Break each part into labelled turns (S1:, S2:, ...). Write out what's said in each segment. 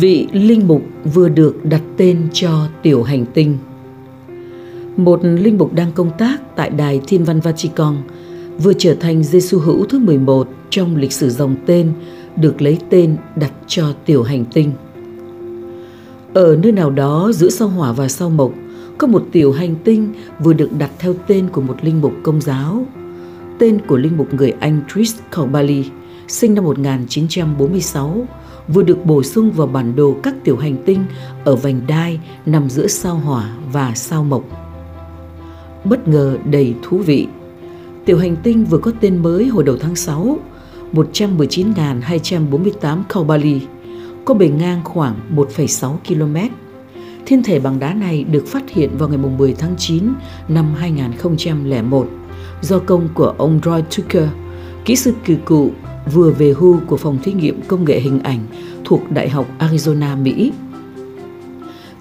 S1: Vị linh mục vừa được đặt tên cho tiểu hành tinh Một linh mục đang công tác tại Đài Thiên văn Vatican vừa trở thành Giêsu hữu thứ 11 trong lịch sử dòng tên được lấy tên đặt cho tiểu hành tinh. Ở nơi nào đó giữa sao hỏa và sao mộc có một tiểu hành tinh vừa được đặt theo tên của một linh mục công giáo. Tên của linh mục người Anh Chris Corbally, sinh năm 1946, vừa được bổ sung vào bản đồ các tiểu hành tinh ở vành đai nằm giữa sao hỏa và sao mộc. Bất ngờ đầy thú vị, tiểu hành tinh vừa có tên mới hồi đầu tháng 6, 119.248 Kaubali, có bề ngang khoảng 1,6 km. Thiên thể bằng đá này được phát hiện vào ngày 10 tháng 9 năm 2001 do công của ông Roy Tucker, kỹ sư kỳ cụ vừa về hưu của phòng thí nghiệm công nghệ hình ảnh thuộc Đại học Arizona, Mỹ.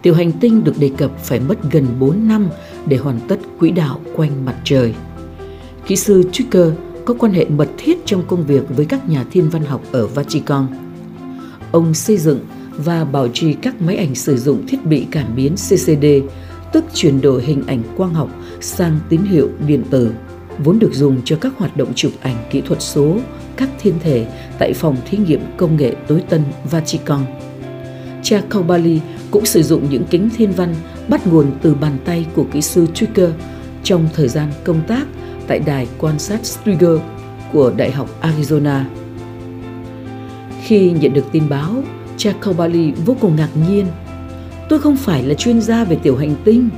S1: Tiểu hành tinh được đề cập phải mất gần 4 năm để hoàn tất quỹ đạo quanh mặt trời. Kỹ sư Tucker có quan hệ mật thiết trong công việc với các nhà thiên văn học ở Vatican. Ông xây dựng và bảo trì các máy ảnh sử dụng thiết bị cảm biến CCD, tức chuyển đổi hình ảnh quang học sang tín hiệu điện tử, vốn được dùng cho các hoạt động chụp ảnh kỹ thuật số các thiên thể tại phòng thí nghiệm công nghệ tối tân Vatican. Cha Caubali cũng sử dụng những kính thiên văn bắt nguồn từ bàn tay của kỹ sư Trigger trong thời gian công tác tại đài quan sát Strigger của Đại học Arizona. Khi nhận được tin báo, cha Caubali vô cùng ngạc nhiên. Tôi không phải là chuyên gia về tiểu hành tinh.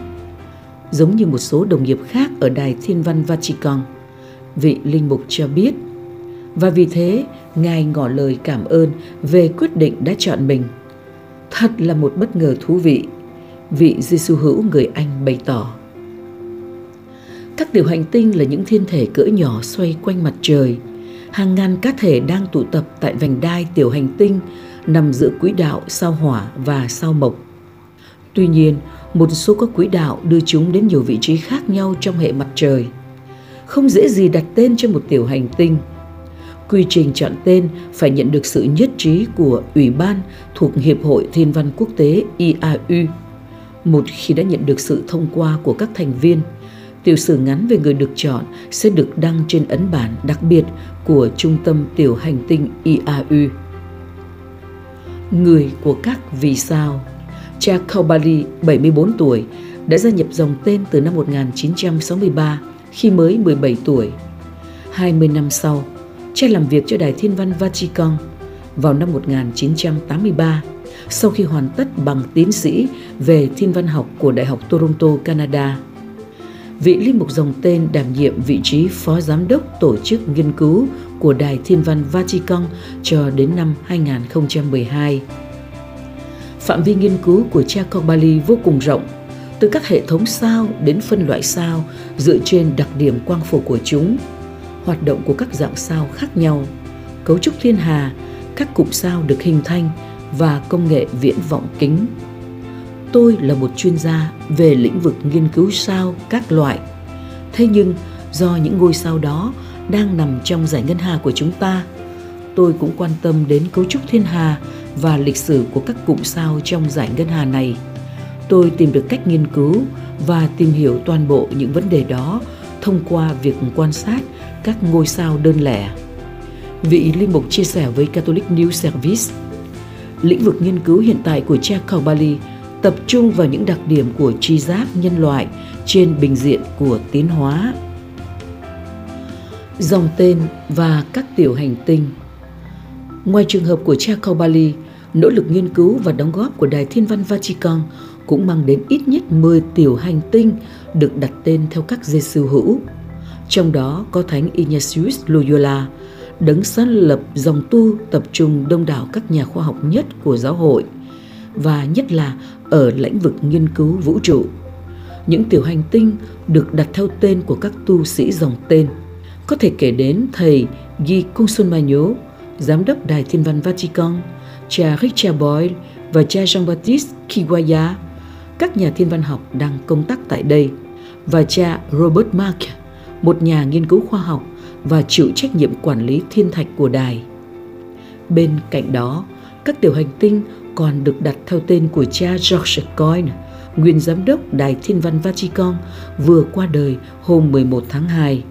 S1: Giống như một số đồng nghiệp khác ở đài thiên văn Vatican, vị linh mục cho biết và vì thế, ngài ngỏ lời cảm ơn về quyết định đã chọn mình. Thật là một bất ngờ thú vị vị giêsu hữu người anh bày tỏ. Các tiểu hành tinh là những thiên thể cỡ nhỏ xoay quanh mặt trời. Hàng ngàn cá thể đang tụ tập tại vành đai tiểu hành tinh, nằm giữa quỹ đạo, sao hỏa và sao mộc. Tuy nhiên, một số các quỹ đạo đưa chúng đến nhiều vị trí khác nhau trong hệ mặt trời. Không dễ gì đặt tên cho một tiểu hành tinh quy trình chọn tên phải nhận được sự nhất trí của Ủy ban thuộc Hiệp hội Thiên văn Quốc tế IAU. Một khi đã nhận được sự thông qua của các thành viên, tiểu sử ngắn về người được chọn sẽ được đăng trên ấn bản đặc biệt của Trung tâm Tiểu Hành tinh IAU. Người của các vì sao Cha Kaubali, 74 tuổi, đã gia nhập dòng tên từ năm 1963 khi mới 17 tuổi. 20 năm sau, cha làm việc cho Đài Thiên văn Vatican vào năm 1983 sau khi hoàn tất bằng tiến sĩ về thiên văn học của Đại học Toronto, Canada. Vị linh mục dòng tên đảm nhiệm vị trí phó giám đốc tổ chức nghiên cứu của Đài Thiên văn Vatican cho đến năm 2012. Phạm vi nghiên cứu của cha Corbali vô cùng rộng, từ các hệ thống sao đến phân loại sao dựa trên đặc điểm quang phổ của chúng – hoạt động của các dạng sao khác nhau, cấu trúc thiên hà, các cụm sao được hình thành và công nghệ viễn vọng kính. Tôi là một chuyên gia về lĩnh vực nghiên cứu sao các loại. Thế nhưng do những ngôi sao đó đang nằm trong giải ngân hà của chúng ta, tôi cũng quan tâm đến cấu trúc thiên hà và lịch sử của các cụm sao trong giải ngân hà này. Tôi tìm được cách nghiên cứu và tìm hiểu toàn bộ những vấn đề đó thông qua việc quan sát các ngôi sao đơn lẻ. Vị linh mục chia sẻ với Catholic News Service, lĩnh vực nghiên cứu hiện tại của cha Bali tập trung vào những đặc điểm của tri giác nhân loại trên bình diện của tiến hóa. Dòng tên và các tiểu hành tinh Ngoài trường hợp của cha Bali, nỗ lực nghiên cứu và đóng góp của Đài Thiên văn Vatican cũng mang đến ít nhất 10 tiểu hành tinh được đặt tên theo các giê sư hữu trong đó có Thánh Ignatius Loyola, đấng sáng lập dòng tu tập trung đông đảo các nhà khoa học nhất của giáo hội và nhất là ở lĩnh vực nghiên cứu vũ trụ. Những tiểu hành tinh được đặt theo tên của các tu sĩ dòng tên. Có thể kể đến thầy Guy Consolmagno, giám đốc Đài Thiên văn Vatican, cha Richard Boyle và cha Jean-Baptiste Kiwaya, các nhà thiên văn học đang công tác tại đây, và cha Robert Mark, một nhà nghiên cứu khoa học và chịu trách nhiệm quản lý thiên thạch của đài. Bên cạnh đó, các tiểu hành tinh còn được đặt theo tên của cha George Coyne, nguyên giám đốc Đài Thiên văn Vatican, vừa qua đời hôm 11 tháng 2.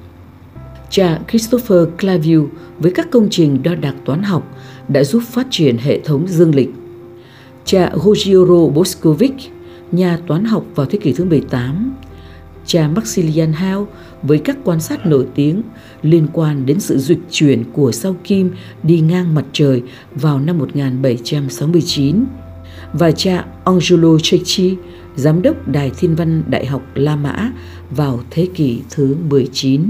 S1: Cha Christopher Clavius với các công trình đo đạc toán học đã giúp phát triển hệ thống dương lịch. Cha Ruggiero Boscovich, nhà toán học vào thế kỷ thứ 18, cha Maximilian Hao với các quan sát nổi tiếng liên quan đến sự dịch chuyển của sao kim đi ngang mặt trời vào năm 1769 và cha Angelo Cecchi, giám đốc Đài Thiên văn Đại học La Mã vào thế kỷ thứ 19.